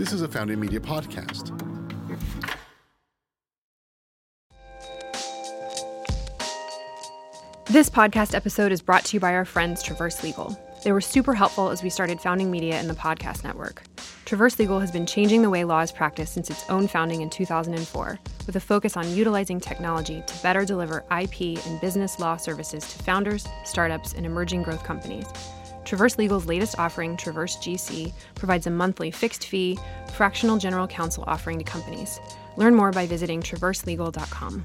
This is a Founding Media podcast. This podcast episode is brought to you by our friends Traverse Legal. They were super helpful as we started founding media and the podcast network. Traverse Legal has been changing the way law is practiced since its own founding in 2004, with a focus on utilizing technology to better deliver IP and business law services to founders, startups, and emerging growth companies. Traverse Legal's latest offering, Traverse GC, provides a monthly fixed fee, fractional general counsel offering to companies. Learn more by visiting traverselegal.com.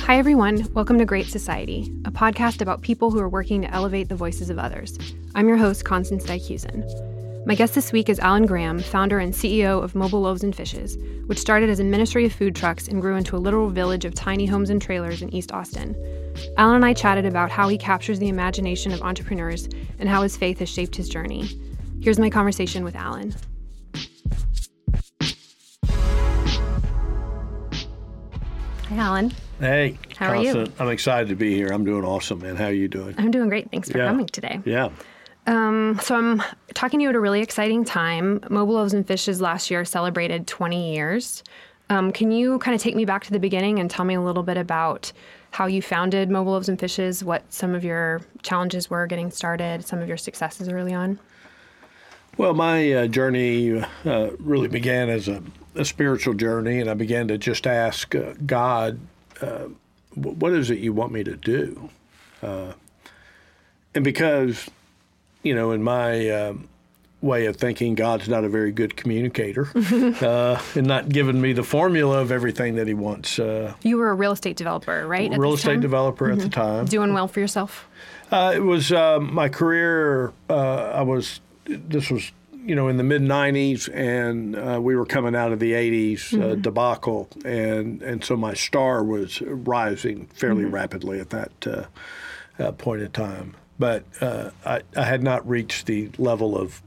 Hi, everyone. Welcome to Great Society, a podcast about people who are working to elevate the voices of others. I'm your host, Constance Dykhuizen. My guest this week is Alan Graham, founder and CEO of Mobile Loaves and Fishes, which started as a ministry of food trucks and grew into a literal village of tiny homes and trailers in East Austin. Alan and I chatted about how he captures the imagination of entrepreneurs and how his faith has shaped his journey. Here's my conversation with Alan. Hi, Alan. Hey, How are you? I'm excited to be here. I'm doing awesome, man. How are you doing? I'm doing great. Thanks for Yeah. coming today. Yeah. Um, so I'm talking to you at a really exciting time. Mobile Loaves and Fishes last year celebrated 20 years. Um, can you kind of take me back to the beginning and tell me a little bit about how you founded Mobile Loaves and Fishes, what some of your challenges were getting started, some of your successes early on? Well, my uh, journey uh, really began as a, a spiritual journey, and I began to just ask uh, God, uh, what is it you want me to do? Uh, and because, you know, in my um, way of thinking, God's not a very good communicator uh, and not giving me the formula of everything that He wants. Uh, You were a real estate developer, right? real estate time? developer at the time. Doing well for yourself? Uh, it was uh, my career. Uh, I was. This was you know in the mid '90s, and uh, we were coming out of the '80s uh, debacle, and and so my star was rising fairly rapidly at that uh, uh, point in time. But uh, I, I had not reached the level of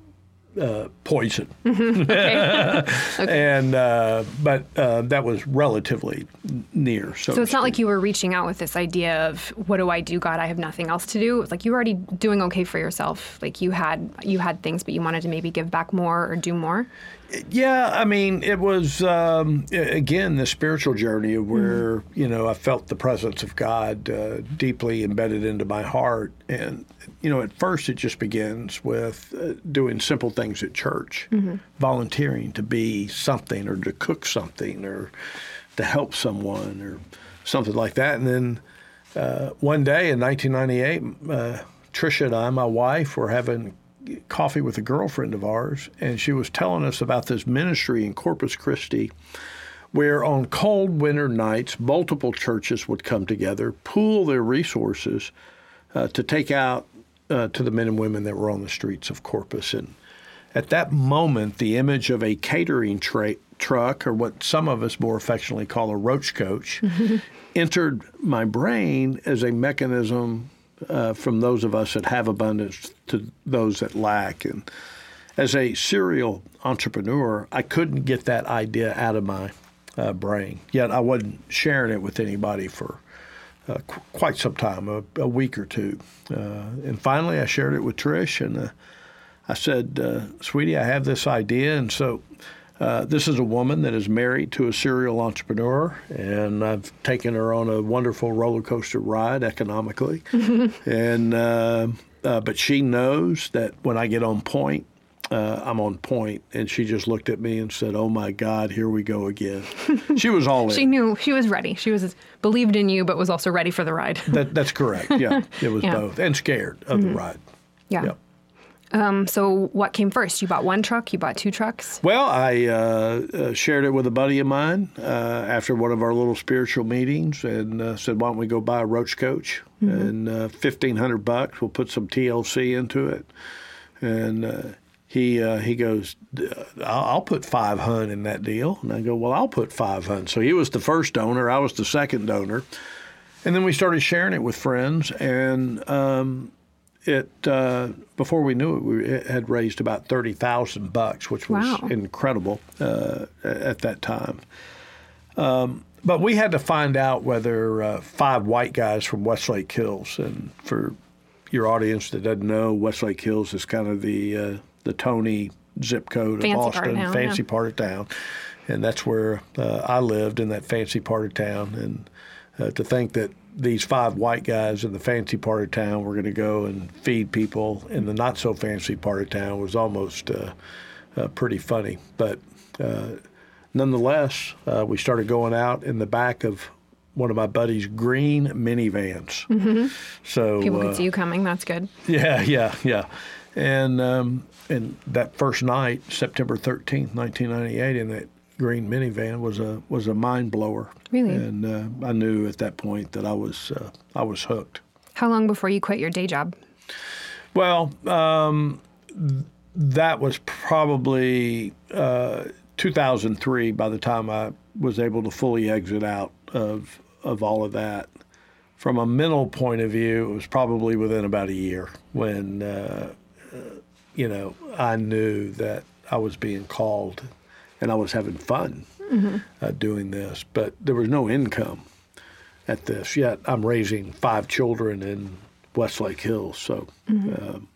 uh, poison, and uh, but uh, that was relatively near. So, So it's not like you were reaching out with this idea of what do I do, God? I have nothing else to do. It was like you were already doing okay for yourself. Like you had you had things, but you wanted to maybe give back more or do more. Yeah, I mean, it was um, again the spiritual journey where you know I felt the presence of God uh, deeply embedded into my heart, and you know at first it just begins with uh, doing simple things at church, volunteering to be something or to cook something or to help someone or something like that, and then uh, one day in 1998, uh, Trisha and I, my wife, were having coffee with a girlfriend of ours, and she was telling us about this ministry in Corpus Christi where on cold winter nights, multiple churches would come together, pool their resources uh, to take out uh, to the men and women that were on the streets of Corpus. And at that moment, the image of a catering tra- truck, or what some of us more affectionately call a roach coach, entered my brain as a mechanism uh, from those of us that have abundance to those that lack. And as a serial entrepreneur, I couldn't get that idea out of my uh, brain. Yet I wasn't sharing it with anybody for uh, qu- quite some time, a, a week or two. Uh, and finally, I shared it with Trish, and uh, I said, uh, "Sweetie, I have this idea." And so, uh, this is a woman that is married to a serial entrepreneur, and I've taken her on a wonderful roller coaster ride economically. and uh, uh, but she knows that when I get on point, uh, I'm on point. And she just looked at me and said, "Oh my God, here we go again." she was all in. She knew she was ready. She was believed in you, but was also ready for the ride. That, that's correct. Yeah, it was Yeah. both, and scared of the ride. yeah. Yep. Um, so what came first? You bought one truck. You bought two trucks. Well, I uh, uh, shared it with a buddy of mine uh, after one of our little spiritual meetings, and uh, said, "Why don't we go buy a roach coach and uh, fifteen hundred bucks? We'll put some TLC into it." And uh, he uh, he goes, "I'll, put five hundred in that deal." And I go, "Well, I'll put five hundred. So he was the first donor. I was the second donor. And then we started sharing it with friends, and um, it uh, before we knew it, we it had raised about thirty thousand bucks, which was Wow. incredible uh, at that time. Um, but we had to find out whether uh, five white guys from Westlake Hills, and for your audience that doesn't know, Westlake Hills is kind of the uh, the Tony zip code Fancy of part of Austin, fancy yeah. part of town, and that's where uh, I lived in that fancy part of town. And uh, to think that these five white guys in the fancy part of town were going to go and feed people in the not so fancy part of town was almost uh, uh, pretty funny. But uh, nonetheless, uh, we started going out in the back of one of my buddy's green minivans. Mm-hmm. So People uh, could see you coming. That's good. yeah, yeah, yeah. And um, and that first night, September thirteenth, nineteen ninety eight, in that green minivan was a was a mind blower. Really? And uh, I knew at that point that I was uh, I was hooked. How long before you quit your day job? Well, um, th- that was probably uh, 2003 by the time I was able to fully exit out of of all of that. From a mental point of view, it was probably within about a year when uh, uh, you know I knew that I was being called and I was having fun uh, doing this, but there was no income at this yet. I'm raising five children in Westlake Hills, so. Um,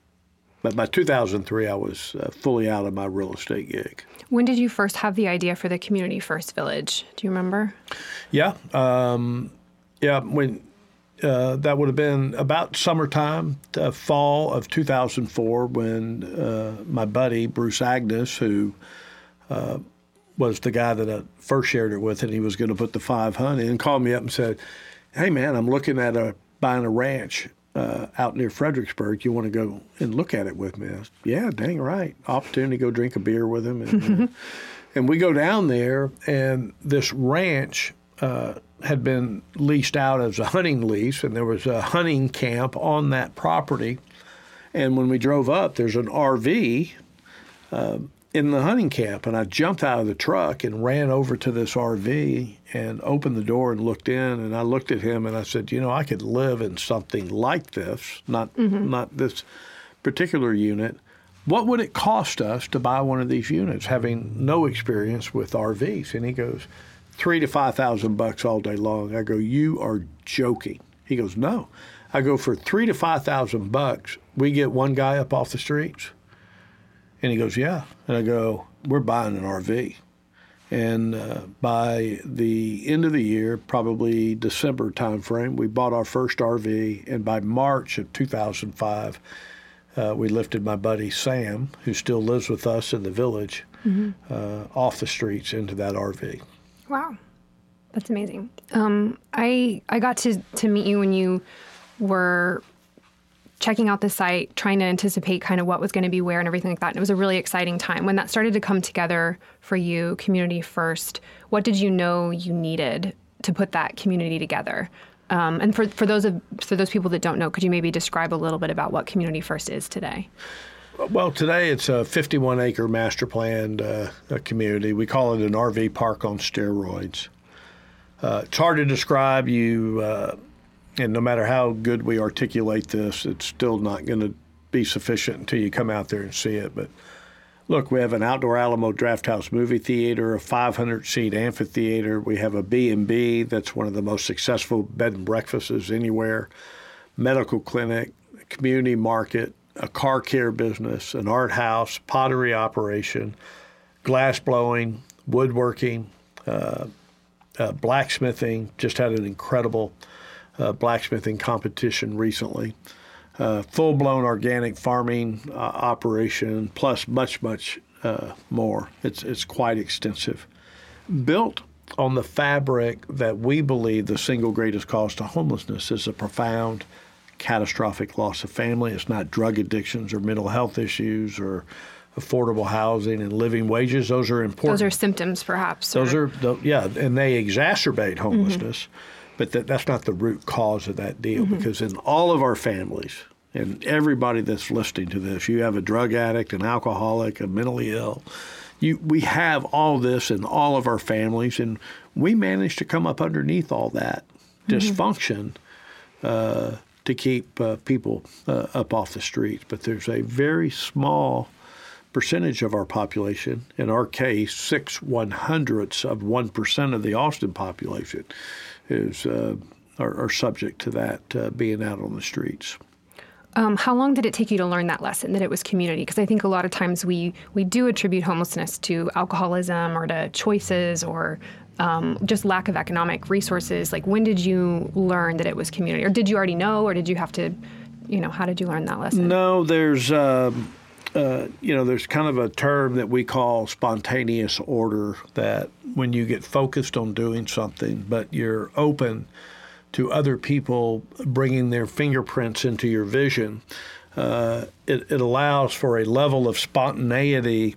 but by 2003, I was uh, fully out of my real estate gig. When did you first have the idea for the Community First Village? Do you remember? Yeah, um, yeah. When uh, that would have been about summertime, uh, fall of 2004, when uh, my buddy Bruce Agnes, who uh, was the guy that I first shared it with, and he was going to put the 500 and called me up and said, "Hey, man, I'm looking at a buying a ranch." Uh, out near Fredericksburg, you want to go and look at it with me? I said, yeah, dang right. Opportunity to go drink a beer with him, and, uh, and we go down there, and this ranch uh, had been leased out as a hunting lease, and there was a hunting camp on that property. And when we drove up, there's an RV uh, in the hunting camp, and I jumped out of the truck and ran over to this RV and opened the door and looked in. And I looked at him and I said, "You know, I could live in something like this, not mm-hmm. not this particular unit. What would it cost us to buy one of these units, having no experience with RVs?" And he goes, three to five thousand bucks all day long. I go, "You are joking." He goes, "No." I go for three to five thousand bucks. We get one guy up off the streets. And he goes, Yeah. And I go, We're buying an RV. And uh, by the end of the year, probably December timeframe, we bought our first RV. And by March of 2005, uh, we lifted my buddy Sam, who still lives with us in the village, uh, off the streets into that RV. Wow, that's amazing. Um, I I got to to meet you when you were checking out the site, trying to anticipate kind of what was going to be where and everything like that. And it was a really exciting time when that started to come together for you, community first. What did you know you needed to put that community together? Um, and for, for those of for those people that don't know, could you maybe describe a little bit about what Community First is today? Well, today it's a 51 acre master planned uh, community. We call it an RV park on steroids. Uh, it's hard to describe. You, uh, and no matter how good we articulate this, it's still not going to be sufficient until you come out there and see it. But look, we have an outdoor Alamo Drafthouse movie theater, a 500 seat amphitheater. We have a B&B that's one of the most successful bed and breakfasts anywhere, medical clinic, community market, a car care business, an art house, pottery operation, glass blowing, woodworking, uh, uh, blacksmithing. Just had an incredible blacksmithing competition recently. Uh, Full blown organic farming uh, operation, plus much, much uh, more. It's, it's quite extensive. Built on the fabric that we believe the single greatest cause to homelessness is a profound, catastrophic loss of family. It's not drug addictions or mental health issues or affordable housing and living wages. Those are important. Those are symptoms, perhaps. Those or- are, yeah, and they exacerbate homelessness, but that, that's not the root cause of that deal because in all of our families, and everybody that's listening to this, you have a drug addict, an alcoholic, a mentally ill. You, we have all this in all of our families, and we manage to come up underneath all that dysfunction uh, to keep uh, people uh, up off the streets. But there's a very small percentage of our population, in our case, six one hundredths of 1% of the Austin population, is uh, are, are, subject to that uh, being out on the streets. Um, how long did it take you to learn that lesson that it was community? Because I think a lot of times we we do attribute homelessness to alcoholism or to choices or um, just lack of economic resources. Like when did you learn that it was community, or did you already know, or did you have to, you know, how did you learn that lesson? No, there's. Um, uh, you know, there's kind of a term that we call spontaneous order that when you get focused on doing something, but you're open to other people bringing their fingerprints into your vision, uh, it, it allows for a level of spontaneity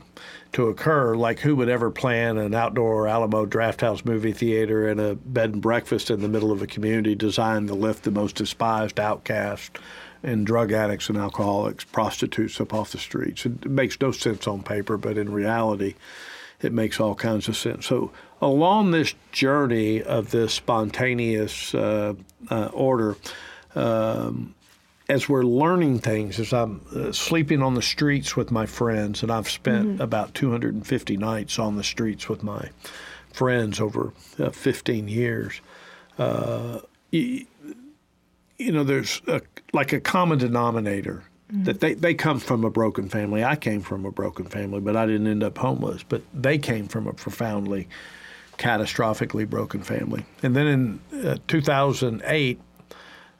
to occur. Like, who would ever plan an outdoor Alamo Drafthouse movie theater and a bed and breakfast in the middle of a community designed to lift the most despised, outcast, and drug addicts and alcoholics, prostitutes up off the streets? It makes no sense on paper, but in reality, it makes all kinds of sense. So, along this journey of this spontaneous uh, uh, order, um, as we're learning things, as I'm uh, sleeping on the streets with my friends, and I've spent mm-hmm. about 250 nights on the streets with my friends over uh, 15 years. Uh, you, you, know, there's a, like a common denominator mm-hmm. that they, they come from a broken family. I came from a broken family, but I didn't end up homeless. But they came from a profoundly, catastrophically broken family. And then in uh, 2008,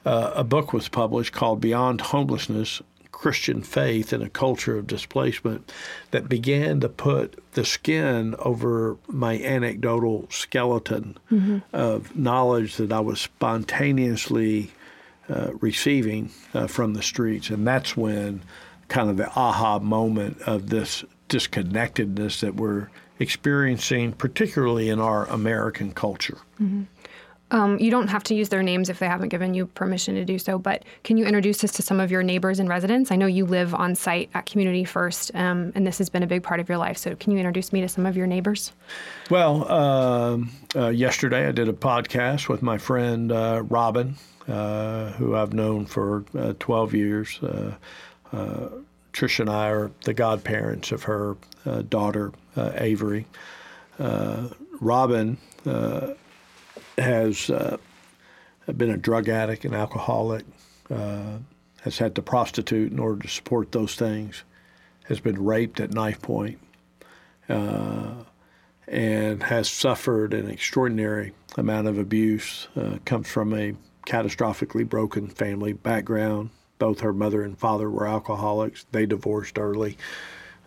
uh, a book was published called Beyond Homelessness Christian Faith in a Culture of Displacement that began to put the skin over my anecdotal skeleton mm-hmm. of knowledge that I was spontaneously uh, receiving uh, from the streets. And that's when kind of the aha moment of this disconnectedness that we're experiencing, particularly in our American culture. Mm-hmm. Um, you don't have to use their names if they haven't given you permission to do so, but can you introduce us to some of your neighbors and residents? I know you live on site at Community First, um, and this has been a big part of your life. So, can you introduce me to some of your neighbors? Well, uh, uh, yesterday I did a podcast with my friend uh, Robin, who I've known for uh, 12 years. Uh, Tricia and I are the godparents of her daughter, Avery. Robin has uh, been a drug addict and alcoholic, uh, has had to prostitute in order to support those things, has been raped at knife point, uh, and has suffered an extraordinary amount of abuse. Uh, comes from a catastrophically broken family background. Both her mother and father were alcoholics. They divorced early.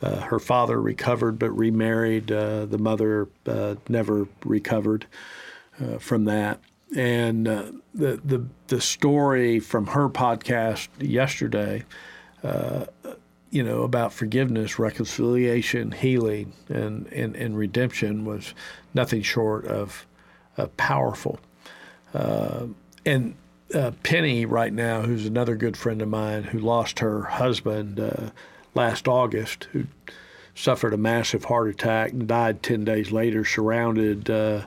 Uh, her father recovered but remarried. Uh, the mother uh, never recovered uh, from that. And uh, the, the, the story from her podcast yesterday, uh, you know, about forgiveness, reconciliation, healing, and, and, and redemption was nothing short of powerful. Uh, and uh, Penny, right now, who's another good friend of mine who lost her husband uh, last August, who suffered a massive heart attack and died 10 days later, surrounded uh,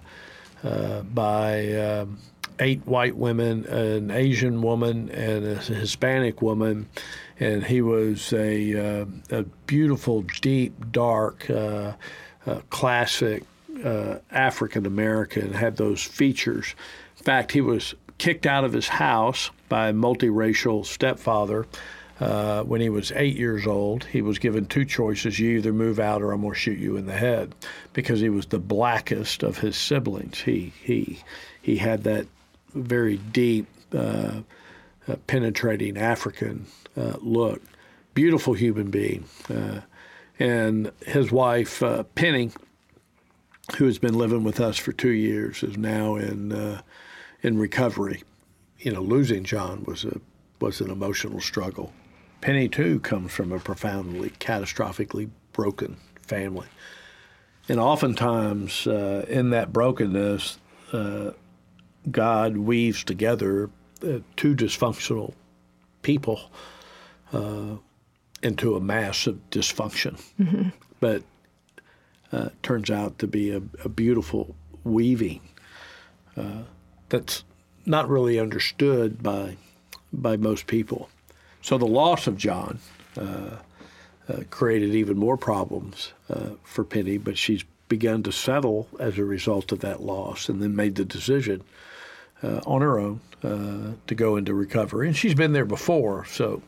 by um, eight white women, an Asian woman, and a Hispanic woman. And he was a, uh, a beautiful, deep, dark, uh, uh classic uh, African American, had those features. In fact, he was kicked out of his house by a multiracial stepfather uh, when he was eight years old, he was given two choices: you either move out, or I'm going to shoot you in the head, because he was the blackest of his siblings. He he he had that very deep, uh, uh, penetrating African uh, look. Beautiful human being, uh, and his wife uh, Penny, who has been living with us for two years, is now in in recovery. You know, losing John was a was an emotional struggle. Penny, too, comes from a profoundly, catastrophically broken family. And oftentimes, uh, in that brokenness, uh, God weaves together uh, two dysfunctional people uh, into a mass of dysfunction. Mm-hmm. But uh, turns out to be a, a beautiful weaving uh, that's not really understood by by most people. So the loss of John uh, uh, created even more problems uh, for Penny, but she's begun to settle as a result of that loss and then made the decision uh, on her own uh, to go into recovery. And she's been there before, so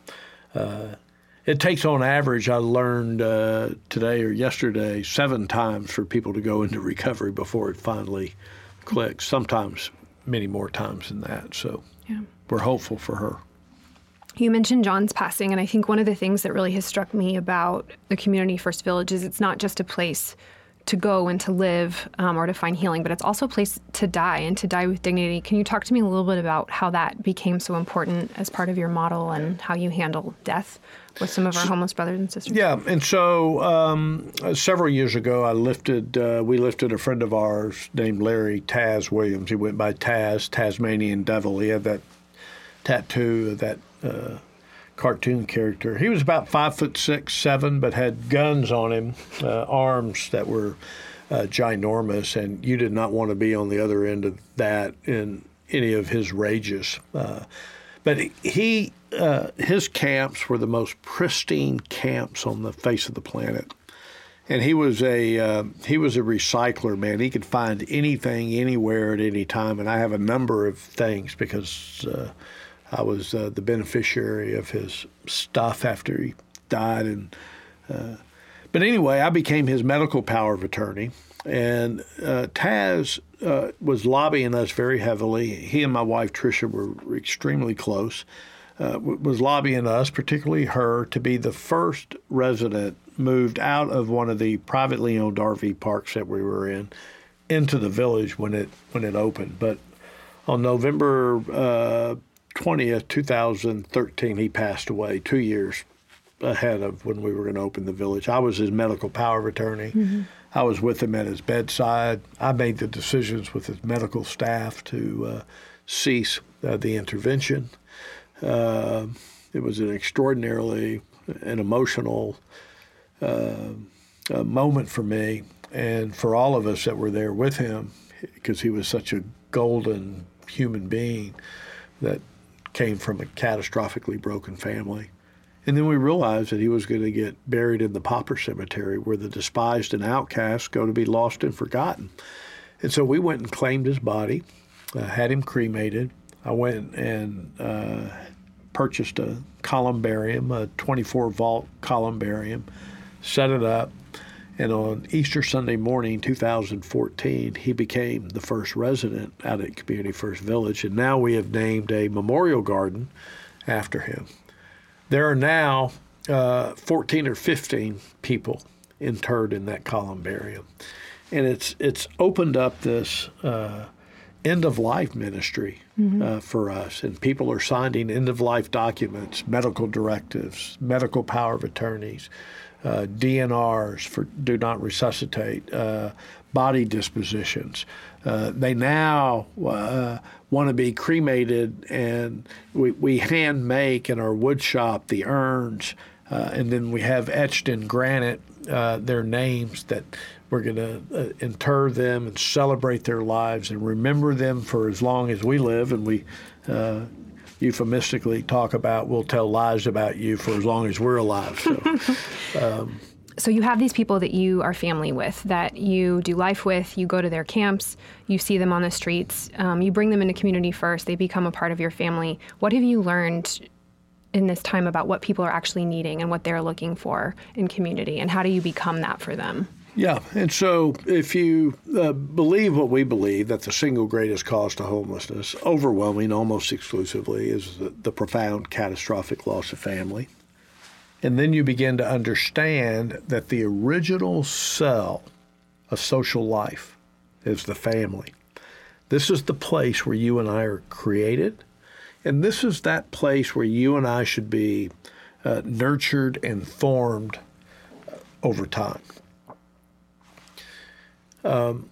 uh, it takes on average, I learned today or yesterday, seven times for people to go into recovery before it finally clicks, sometimes many more times than that. So yeah. we're hopeful for her. You mentioned John's passing, and I think one of the things that really has struck me about the Community First Village is it's not just a place to go and to live um, or to find healing, but it's also a place to die and to die with dignity. Can you talk to me a little bit about how that became so important as part of your model and how you handle death with some of our homeless brothers and sisters? Yeah, and so um, several years ago, I lifted, uh, we lifted a friend of ours named Larry Taz Williams. He went by Taz, Tasmanian Devil. He had that tattoo of that uh, cartoon character. He was about five foot six, seven, but had guns on him, uh, arms that were uh, ginormous, and you did not want to be on the other end of that in any of his rages. Uh, but he, uh, his camps were the most pristine camps on the face of the planet. And he was a uh, he was a recycler, man. He could find anything, anywhere, at any time. And I have a number of things because uh, I was uh, the beneficiary of his stuff after he died. And uh, but anyway, I became his medical power of attorney, and uh, Taz uh, was lobbying us very heavily. He and my wife Tricia were extremely close. Uh, was lobbying us, particularly her, to be the first resident moved out of one of the privately owned RV parks that we were in into the village when it when it opened. But on November uh, 20th, 2013, he passed away, two years ahead of when we were going to open the village. I was his medical power of attorney. Mm-hmm. I was with him at his bedside. I made the decisions with his medical staff to uh, cease uh, the intervention. Uh, it was an extraordinarily an emotional uh, moment for me and for all of us that were there with him because he was such a golden human being that came from a catastrophically broken family. And then we realized that he was going to get buried in the pauper cemetery where the despised and outcast go to be lost and forgotten. And so we went and claimed his body, uh, had him cremated. I went and uh, purchased a columbarium, a 24 vault columbarium, set it up, and on Easter Sunday morning, 2014, he became the first resident out at Community First Village, and now we have named a memorial garden after him. There are now uh, 14 or 15 people interred in that columbarium, and it's it's opened up this uh, end of life ministry mm-hmm. uh, for us, and people are signing end of life documents, medical directives, medical power of attorneys uh, DNRs for do not resuscitate, uh, body dispositions. Uh, they now uh, want to be cremated, and we, we hand make in our wood shop the urns, uh, and then we have etched in granite uh, their names that we're going to inter them and celebrate their lives and remember them for as long as we live, and we euphemistically talk about we'll tell lies about you for as long as we're alive. So, um, so you have these people that you are family with, that you do life with. You go to their camps, you see them on the streets, um, you bring them into community first. They become a part of your family. What have you learned in this time about what people are actually needing and what they're looking for in community, and how do you become that for them? Yeah, and so if you uh, believe what we believe, that the single greatest cause to homelessness, overwhelming almost exclusively, is the, the profound catastrophic loss of family. And then you begin to understand that the original cell of social life is the family. This is the place where you and I are created, and this is that place where you and I should be uh, nurtured and formed over time. Um,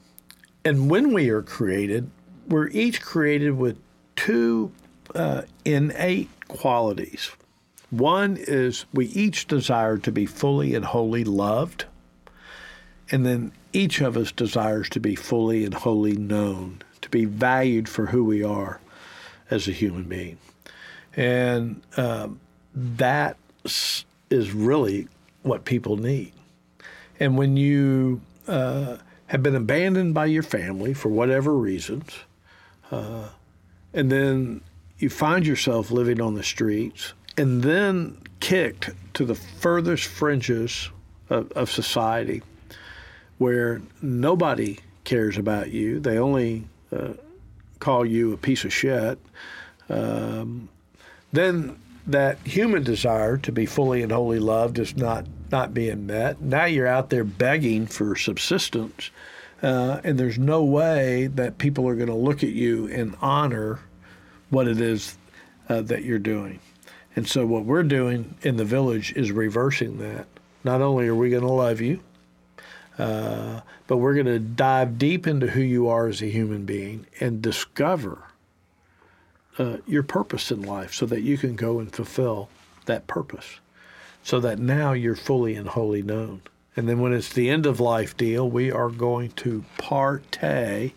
and when we are created, we're each created with two uh, innate qualities. One is we each desire to be fully and wholly loved, and then each of us desires to be fully and wholly known, to be valued for who we are as a human being. And um, that is really what people need. And when you uh, have been abandoned by your family for whatever reasons, uh, and then you find yourself living on the streets, and then kicked to the furthest fringes of, of society where nobody cares about you. They only uh, call you a piece of shit. Um, then that human desire to be fully and wholly loved is not not being met. Now you're out there begging for subsistence, uh, and there's no way that people are going to look at you and honor what it is uh, that you're doing. And so what we're doing in the village is reversing that. Not only are we going to love you, uh, but we're going to dive deep into who you are as a human being and discover uh, your purpose in life so that you can go and fulfill that purpose so that now you're fully and wholly known. And then when it's the end of life deal, we are going to partay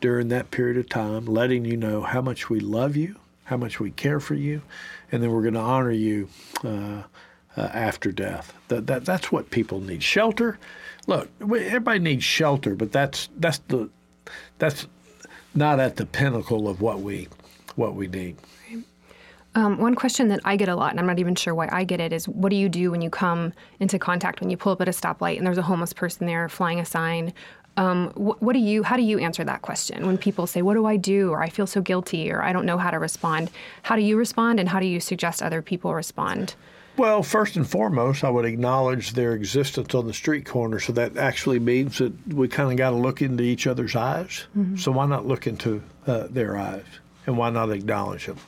during that period of time, letting you know how much we love you, how much we care for you, and then we're going to honor you uh, uh, after death. That, that, that's what people need. Shelter. Look, everybody needs shelter, but that's that's the that's not at the pinnacle of what we what we need. Um, one question that I get a lot, and I'm not even sure why I get it, is what do you do when you come into contact when you pull up at a stoplight and there's a homeless person there flying a sign? Um, wh- what do you? How do you answer that question when people say, "What do I do?" or "I feel so guilty," or "I don't know how to respond"? How do you respond, and how do you suggest other people respond? Well, first and foremost, I would acknowledge their existence on the street corner. So that actually means that we kind of got to look into each other's eyes. Mm-hmm. So why not look into uh, their eyes, and why not acknowledge them?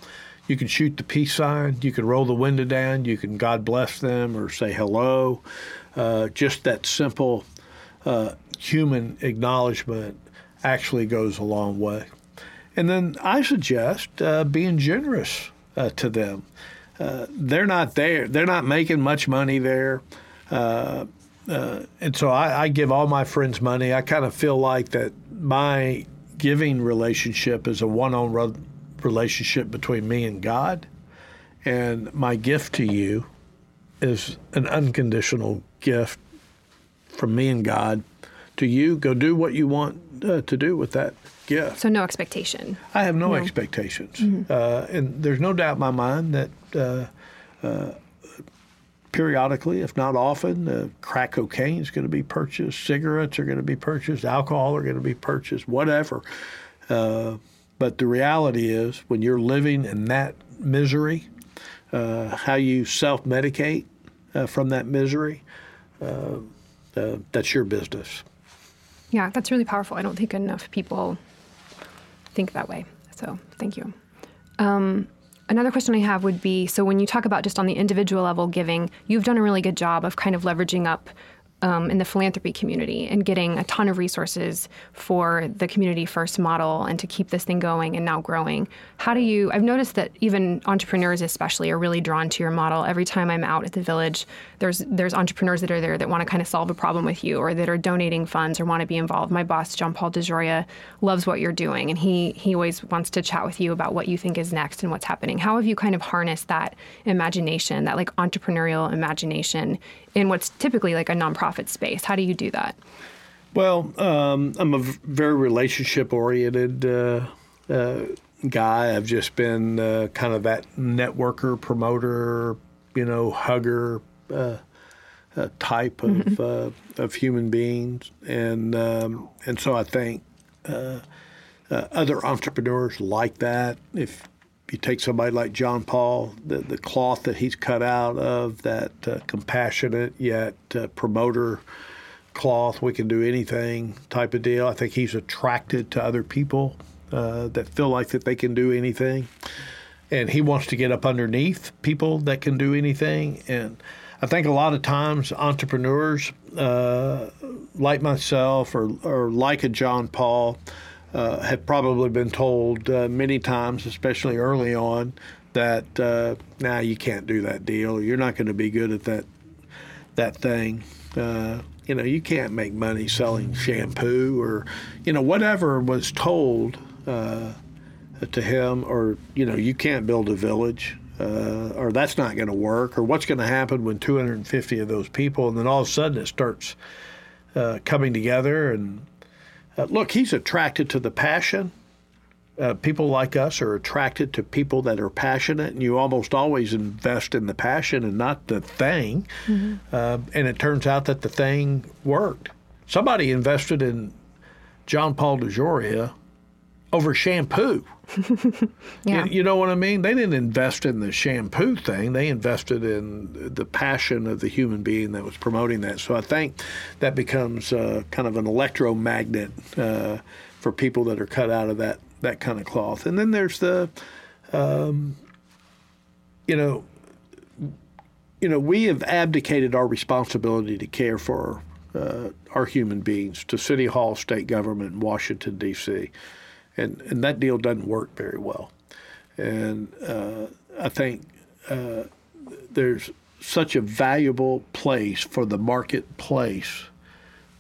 You can shoot the peace sign. You can roll the window down. You can God bless them or say hello. Uh, just that simple uh, human acknowledgement actually goes a long way. And then I suggest uh, being generous uh, to them. Uh, they're not there. They're not making much money there. Uh, and so I, I give all my friends money. I kind of feel like that my giving relationship is a one-on-one relationship between me and God. And my gift to you is an unconditional gift from me and God to you. Go do what you want uh, to do with that gift. So no expectation. I have no, no. expectations, mm-hmm. uh, and there's no doubt in my mind that. Uh, uh periodically, if not often, uh, crack cocaine is going to be purchased, cigarettes are going to be purchased, alcohol are going to be purchased, whatever. But the reality is, when you're living in that misery, uh, how you self medicate uh, from that misery, uh, uh, that's your business. Yeah, that's really powerful. I don't think enough people think that way. So thank you. Um, another question I have would be so when you talk about just on the individual level giving, you've done a really good job of kind of leveraging up um, in the philanthropy community and getting a ton of resources for the community first model and to keep this thing going and now growing. How do you? I've noticed that even entrepreneurs, especially, are really drawn to your model. Every time I'm out at the village, there's there's entrepreneurs that are there that want to kind of solve a problem with you or that are donating funds or want to be involved. My boss, John Paul DeJoria, loves what you're doing, and he he always wants to chat with you about what you think is next and what's happening. How have you kind of harnessed that imagination, that like entrepreneurial imagination, in what's typically like a nonprofit space? How do you do that? Well, um, I'm a very relationship oriented uh, uh, guy. I've just been uh, kind of that networker, promoter, you know, hugger uh, uh, type of mm-hmm. Uh, of human beings, and um, and so I think other entrepreneurs like that. If you take somebody like John Paul, the, the cloth that he's cut out of, that uh, compassionate yet uh, promoter cloth, we can do anything type of deal. I think he's attracted to other people uh, that feel like that they can do anything, and he wants to get up underneath people that can do anything. And I think a lot of times entrepreneurs uh, like myself or, or like a John Paul uh, have probably been told uh, many times, especially early on, that uh, now nah, you can't do that deal. You're not going to be good at that that thing. Uh, you know, you can't make money selling shampoo or, you know, whatever was told uh, to him, or you know, you can't build a village. uh, or that's not going to work, or what's going to happen when 250 of those people, and then all of a sudden it starts uh, coming together. And uh, look, he's attracted to the passion. Uh, people like us are attracted to people that are passionate, and you almost always invest in the passion and not the thing. Uh, and it turns out that the thing worked. Somebody invested in John Paul DeJoria over shampoo. Yeah. You, you know what I mean? They didn't invest in the shampoo thing. They invested in the passion of the human being that was promoting that. So I think that becomes uh, kind of an electromagnet uh, for people that are cut out of that that kind of cloth. And then there's the, um, you know, you know, we have abdicated our responsibility to care for uh, our human beings to City Hall, state government, Washington D.C. And and that deal doesn't work very well. And uh, I think uh, there's such a valuable place for the marketplace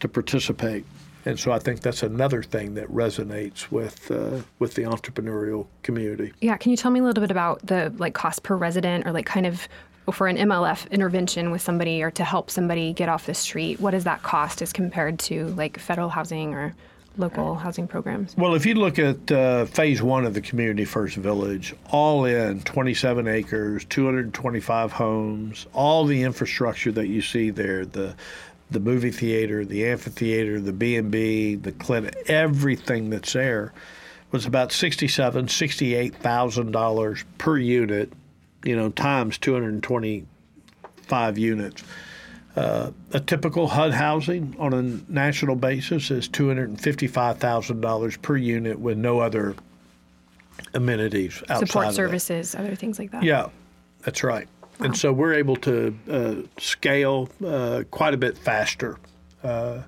to participate. And so I think that's another thing that resonates with uh, with the entrepreneurial community. Yeah, can you tell me a little bit about the like cost per resident or like kind of for an MLF intervention with somebody or to help somebody get off the street? What does that cost as compared to like federal housing or local housing programs? Well, if you look at uh, phase one of the Community First Village, all in 27 acres, 225 homes, all the infrastructure that you see there, the the movie theater, the amphitheater, the B&B, the clinic, everything that's there was about 67, 68,000 dollars per unit, you know, times 225 units. Uh, a typical HUD housing on a national basis is $255,000 per unit with no other amenities outside Support services, other things like that. Yeah, that's right. And so we're able to uh, scale uh, quite a bit faster uh,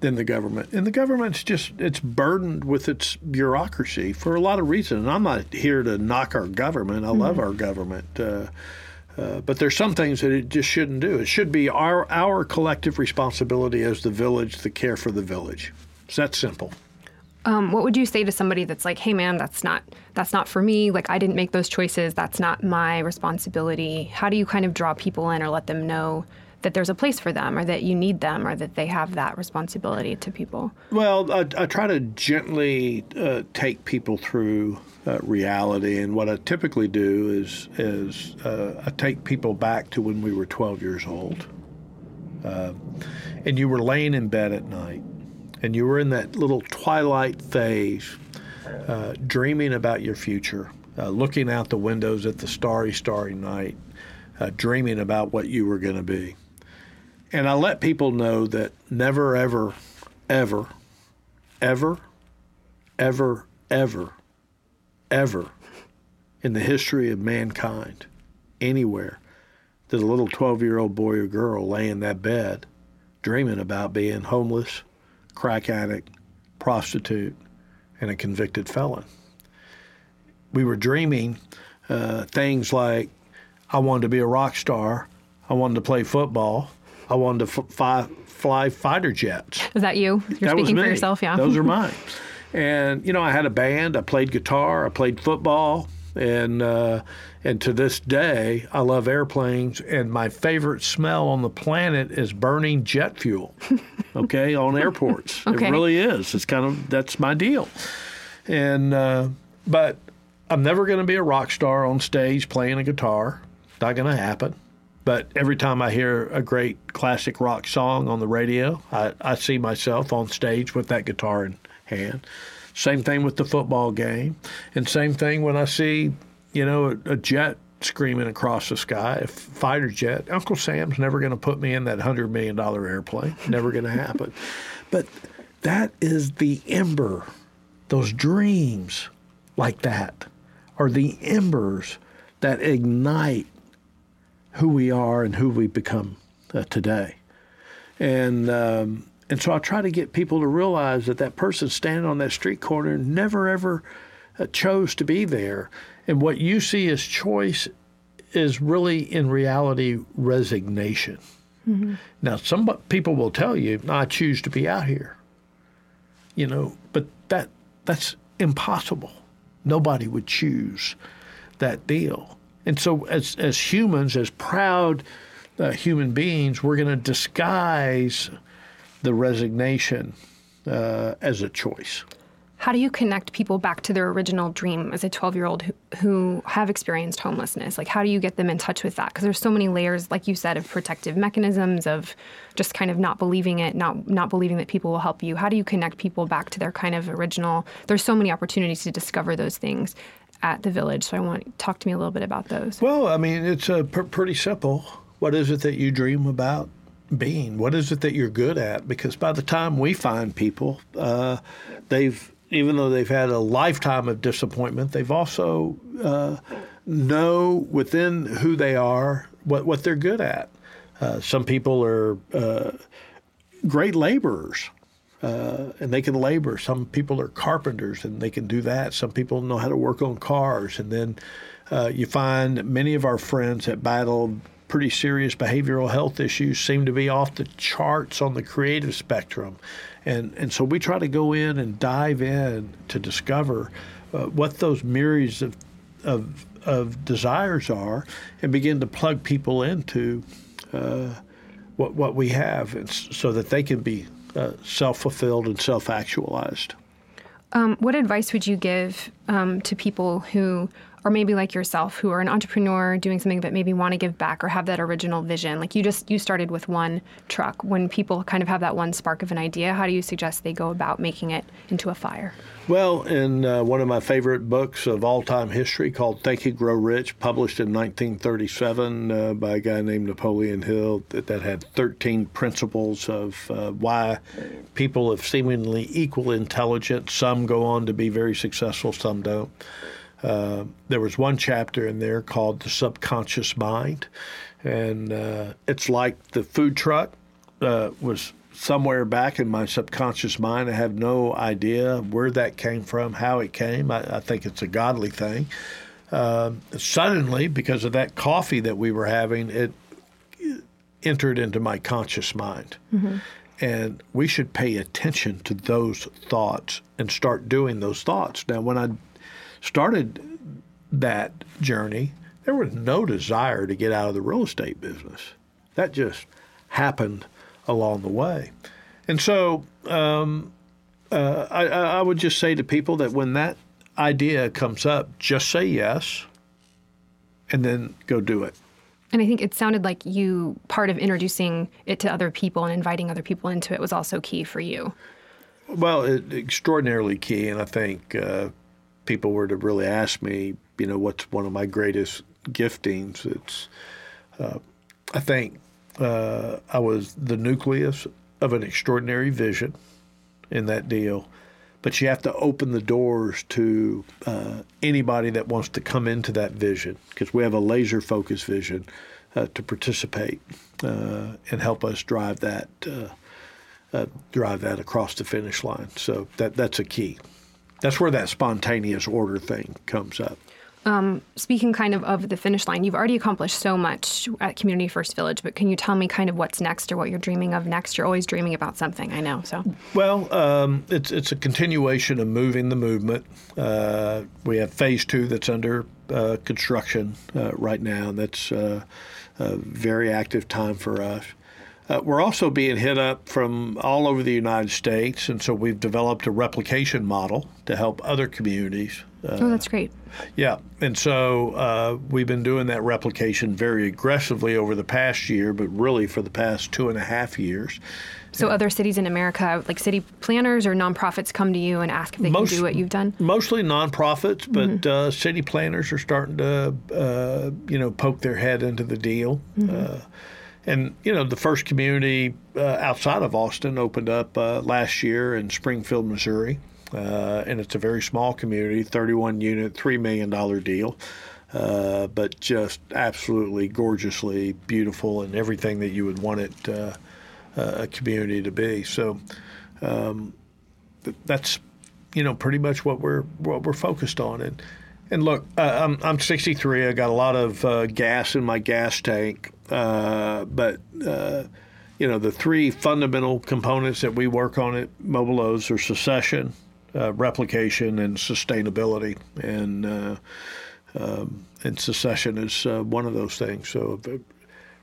than the government. And the government's just, it's burdened with its bureaucracy for a lot of reasons. And I'm not here to knock our government. I love our government. Uh, but there's some things that it just shouldn't do. It should be our, our collective responsibility as the village to care for the village. It's that simple. Um, what would you say to somebody that's like, "Hey, man, that's not that's not for me. Like, I didn't make those choices. That's not my responsibility." How do you kind of draw people in or let them know that there's a place for them, or that you need them, or that they have that responsibility to people? Well, I, I try to gently uh, take people through uh, reality, and what I typically do is is uh, I take people back to when we were 12 years old, uh, and you were laying in bed at night, and you were in that little twilight phase, uh, dreaming about your future, uh, looking out the windows at the starry, starry night, dreaming about what you were going to be. And I let people know that never, ever, ever, ever, ever, ever, ever in the history of mankind, anywhere, did a little 12 year old boy or girl lay in that bed dreaming about being homeless, crack addict, prostitute, and a convicted felon. We were dreaming uh, things like I wanted to be a rock star, I wanted to play football, I wanted to f- fly, fly fighter jets. Is that you? You're that was speaking me. for yourself, yeah. Those are mine. And you know, I had a band. I played guitar. I played football. And uh, and to this day, I love airplanes. And my favorite smell on the planet is burning jet fuel. Okay, on airports, Okay. it really is. It's kind of that's my deal. And uh, but I'm never going to be a rock star on stage playing a guitar. Not going to happen. But every time I hear a great classic rock song on the radio, I, I see myself on stage with that guitar in hand. Same thing with the football game. And same thing when I see, you know, a, a jet screaming across the sky, a fighter jet. Uncle Sam's never going to put me in that $100 million airplane. Never going to happen. But that is the ember, those dreams like that are the embers that ignite who we are and who we become uh, today. And um, and so I try to get people to realize that that person standing on that street corner never ever uh, chose to be there, and what you see as choice is really in reality resignation. Now, some people will tell you, "I choose to be out here," you know, but that that's impossible. Nobody would choose that deal. And so, as as humans, as proud uh, human beings, we're going to disguise the resignation uh, as a choice. How do you connect people back to their original dream as a 12 year old who, who have experienced homelessness? Like, how do you get them in touch with that? Because there's so many layers, like you said, of protective mechanisms, of just kind of not believing it, not not believing that people will help you. How do you connect people back to their kind of original? There's so many opportunities to discover those things at the village. So I want talk to me a little bit about those. Well, I mean, it's uh, pr- pretty simple. What is it that you dream about? being? What is it that you're good at? Because by the time we find people, uh, they've even though they've had a lifetime of disappointment, they've also uh, know within who they are what what they're good at. Uh, some people are uh, great laborers. Uh, and they can labor. Some people are carpenters and they can do that. Some people know how to work on cars. And then uh, you find many of our friends that battle pretty serious behavioral health issues seem to be off the charts on the creative spectrum. And, and so we try to go in and dive in to discover uh, what those myriads of, of, of desires are and begin to plug people into uh, what, what we have so that they can be uh, self fulfilled and self actualized. Um, what advice would you give um, to people who or maybe like yourself who are an entrepreneur doing something but maybe want to give back or have that original vision. Like you just you started with one truck. When people kind of have that one spark of an idea how do you suggest they go about making it into a fire? Well in uh, one of my favorite books of all time history called think and grow rich published in 1937 uh, by a guy named napoleon hill that, that had 13 principles of uh, why people of seemingly equal intelligence some go on to be very successful some don't uh, there was one chapter in there called The Subconscious Mind. And uh, it's like the food truck uh, was somewhere back in my subconscious mind. I have no idea where that came from, how it came. I, I think it's a godly thing. Uh, suddenly, because of that coffee that we were having, it entered into my conscious mind. Mm-hmm. And we should pay attention to those thoughts and start doing those thoughts. Now, when I started that journey, there was no desire to get out of the real estate business. That just happened along the way. And so um, uh, I, I would just say to people that when that idea comes up, just say yes and then go do it. And I think it sounded like you, part of introducing it to other people and inviting other people into it was also key for you. Well, it, extraordinarily key. And I think uh, people were to really ask me, you know, what's one of my greatest giftings, it's, uh, I think uh, I was the nucleus of an extraordinary vision in that deal. But you have to open the doors to uh, anybody that wants to come into that vision because we have a laser focused vision uh, to participate uh, and help us drive that uh, drive that across the finish line. So that that's a key. That's where that spontaneous order thing comes up. Um, speaking kind of of the finish line, you've already accomplished so much at Community First Village, but can you tell me kind of what's next or what you're dreaming of next? You're always dreaming about something, I know. So, well, um, it's it's a continuation of moving the movement. Uh, we have phase two that's under uh, construction uh, right now, and that's uh, a very active time for us. Uh, we're also being hit up from all over the United States, and so we've developed a replication model to help other communities. Uh, oh, that's great. Yeah, and so uh, we've been doing that replication very aggressively over the past year, but really for the past two and a half years. So, other cities in America, like city planners or nonprofits, come to you and ask if they Most, can do what you've done. Mostly nonprofits, but mm-hmm. uh, city planners are starting to, uh, you know, poke their head into the deal. Mm-hmm. Uh, and you know, the first community uh, outside of Austin opened up uh, last year in Springfield, Missouri, uh, and it's a very small community, 31 unit, three million dollar deal. Uh, but just absolutely gorgeously beautiful and everything that you would want it uh, uh, a community to be. So um, that's you know pretty much what we're what we're focused on. And and look, I'm I'm 63. I got a lot of gas in my gas tank. Uh, but uh, you know, the three fundamental components that we work on at Mobile Loaves are succession, uh, replication, and sustainability. And uh, um, and secession is uh, one of those things. So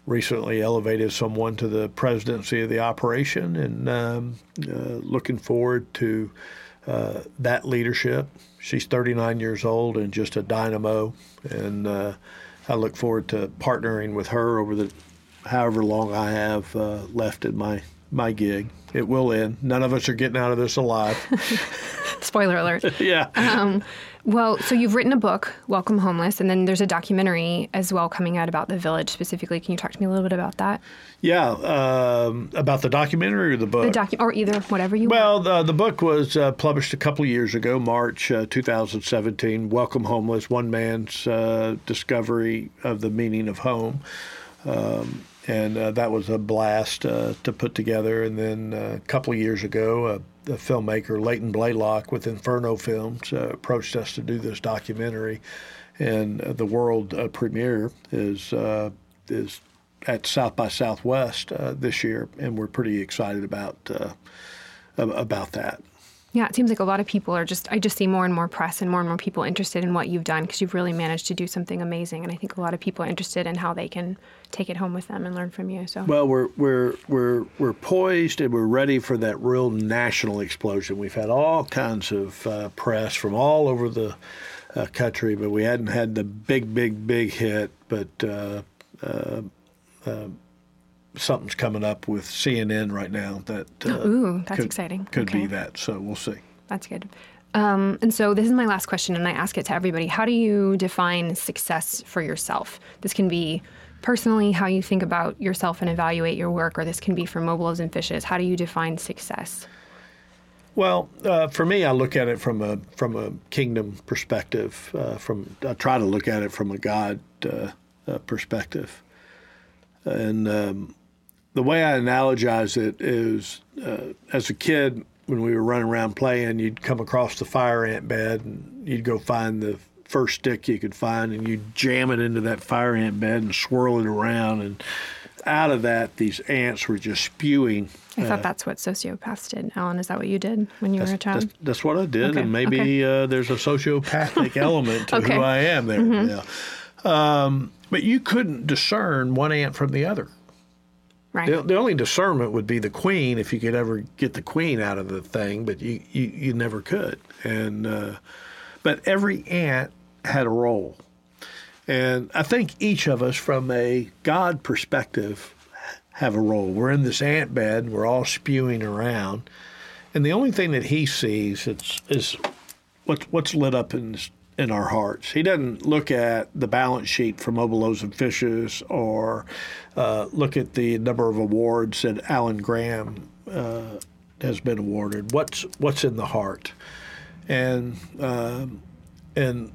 recently elevated someone to the presidency of the operation, and um, looking forward to uh, that leadership. She's 39 years old and just a dynamo, and uh, I look forward to partnering with her over the however long I have uh, left in my my gig. It will end. None of us are getting out of this alive. Spoiler alert. yeah. Um, well, so you've written a book, Welcome Homeless, and then there's a documentary as well coming out about the village specifically. Can you talk to me a little bit about that? Yeah, um, about the documentary or the book? The docu- or either, whatever you well, want. Well, the, the book was uh, published a couple of years ago, March uh, 2017. Welcome Homeless: One Man's uh, Discovery of the Meaning of Home. Um, and uh, that was a blast uh, to put together. And then uh, a couple of years ago, uh, the filmmaker Leighton Blaylock with Inferno Films uh, approached us to do this documentary, and uh, the world premiere is is at South by Southwest this year, and we're pretty excited about about that. Yeah, it seems like a lot of people are just, I just see more and more press and more and more people interested in what you've done because you've really managed to do something amazing. And I think a lot of people are interested in how they can take it home with them and learn from you. So Well, we're, we're, we're, we're poised and we're ready for that real national explosion. We've had all kinds of uh, press from all over the uh, country, but we hadn't had the big, big, big hit. But uh, uh, uh something's coming up with CNN right now that uh, ooh, that's could, exciting. Could okay. be that. So we'll see. That's good. Um, and so this is my last question, and I ask it to everybody. How do you define success for yourself? This can be personally how you think about yourself and evaluate your work, or this can be for Mobile Loaves and Fishes. How do you define success? Well, uh, for me, I look at it from a from a kingdom perspective. Uh, from I try to look at it from a God uh, uh perspective, and um, the way I analogize it is uh, as a kid, when we were running around playing, you'd come across the fire ant bed and you'd go find the first stick you could find and you'd jam it into that fire ant bed and swirl it around. And out of that, these ants were just spewing. I thought uh, that's what sociopaths did. Alan, is that what you did when you were a child? That's, that's what I did, okay. and maybe okay. uh, there's a sociopathic element to okay. who I am there. Mm-hmm. Yeah. Um, but you couldn't discern one ant from the other. Right. The, the, only discernment would be the queen if you could ever get the queen out of the thing, but you, you, you never could. And uh, but every ant had a role, and I think each of us, from a God perspective, have a role. We're in this ant bed, we're all spewing around, and the only thing that He sees is is what's what's lit up in in our hearts. He doesn't look at the balance sheet for Mobile Loaves and Fishes or uh, look at the number of awards that Alan Graham uh, has been awarded. What's what's in the heart? And um, and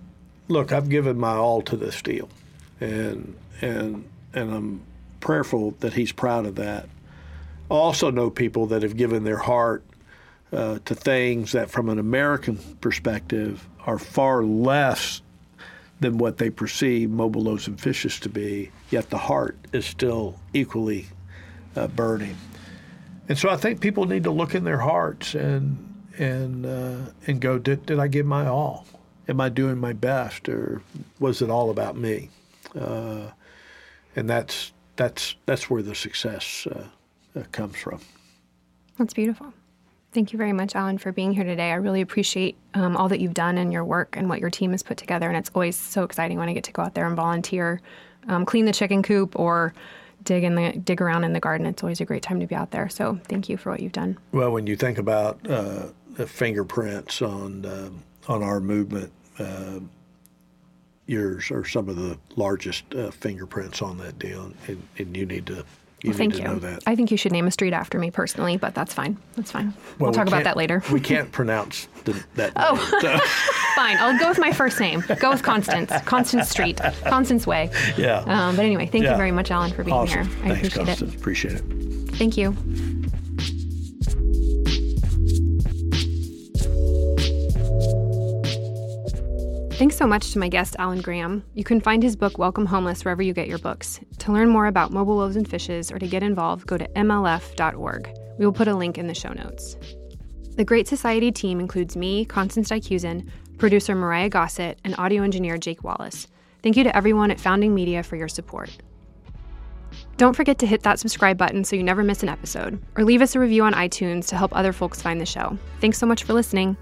look, I've given my all to this deal, and and and I'm prayerful that he's proud of that. I also know people that have given their heart uh, to things that, from an American perspective, are far less than what they perceive mobile loaves and fishes to be, yet the heart is still equally uh, burning. And so I think people need to look in their hearts and and uh, and go, did, did I give my all? Am I doing my best, or was it all about me? Uh, and that's that's that's where the success uh, uh, comes from. That's beautiful. Thank you very much, Alan, for being here today. I really appreciate um, all that you've done and your work and what your team has put together. And it's always so exciting when I get to go out there and volunteer, um, clean the chicken coop, or dig in the dig around in the garden. It's always a great time to be out there. So thank you for what you've done. Well, when you think about uh, the fingerprints on uh, on our movement, uh, yours are some of the largest uh, fingerprints on that deal, and, and you need to you well, thank you. I think you should name a street after me personally, but that's fine. That's fine. Well, we'll talk about that later. we can't pronounce the, that. oh, so. fine. I'll go with my first name. Go with Constance. Constance Street. Constance Way. Yeah. Um, but anyway, thank yeah. you very much, Alan, for being awesome. here. I Thanks, appreciate Constance. it. Appreciate it. Thank you. Thanks so much to my guest, Alan Graham. You can find his book, Welcome Homeless, wherever you get your books. To learn more about mobile loaves and fishes or to get involved, go to mlf.org. We will put a link in the show notes. The Great Society team includes me, Constance Dykusin, producer Mariah Gossett, and audio engineer Jake Wallace. Thank you to everyone at Founding Media for your support. Don't forget to hit that subscribe button so you never miss an episode, or leave us a review on iTunes to help other folks find the show. Thanks so much for listening.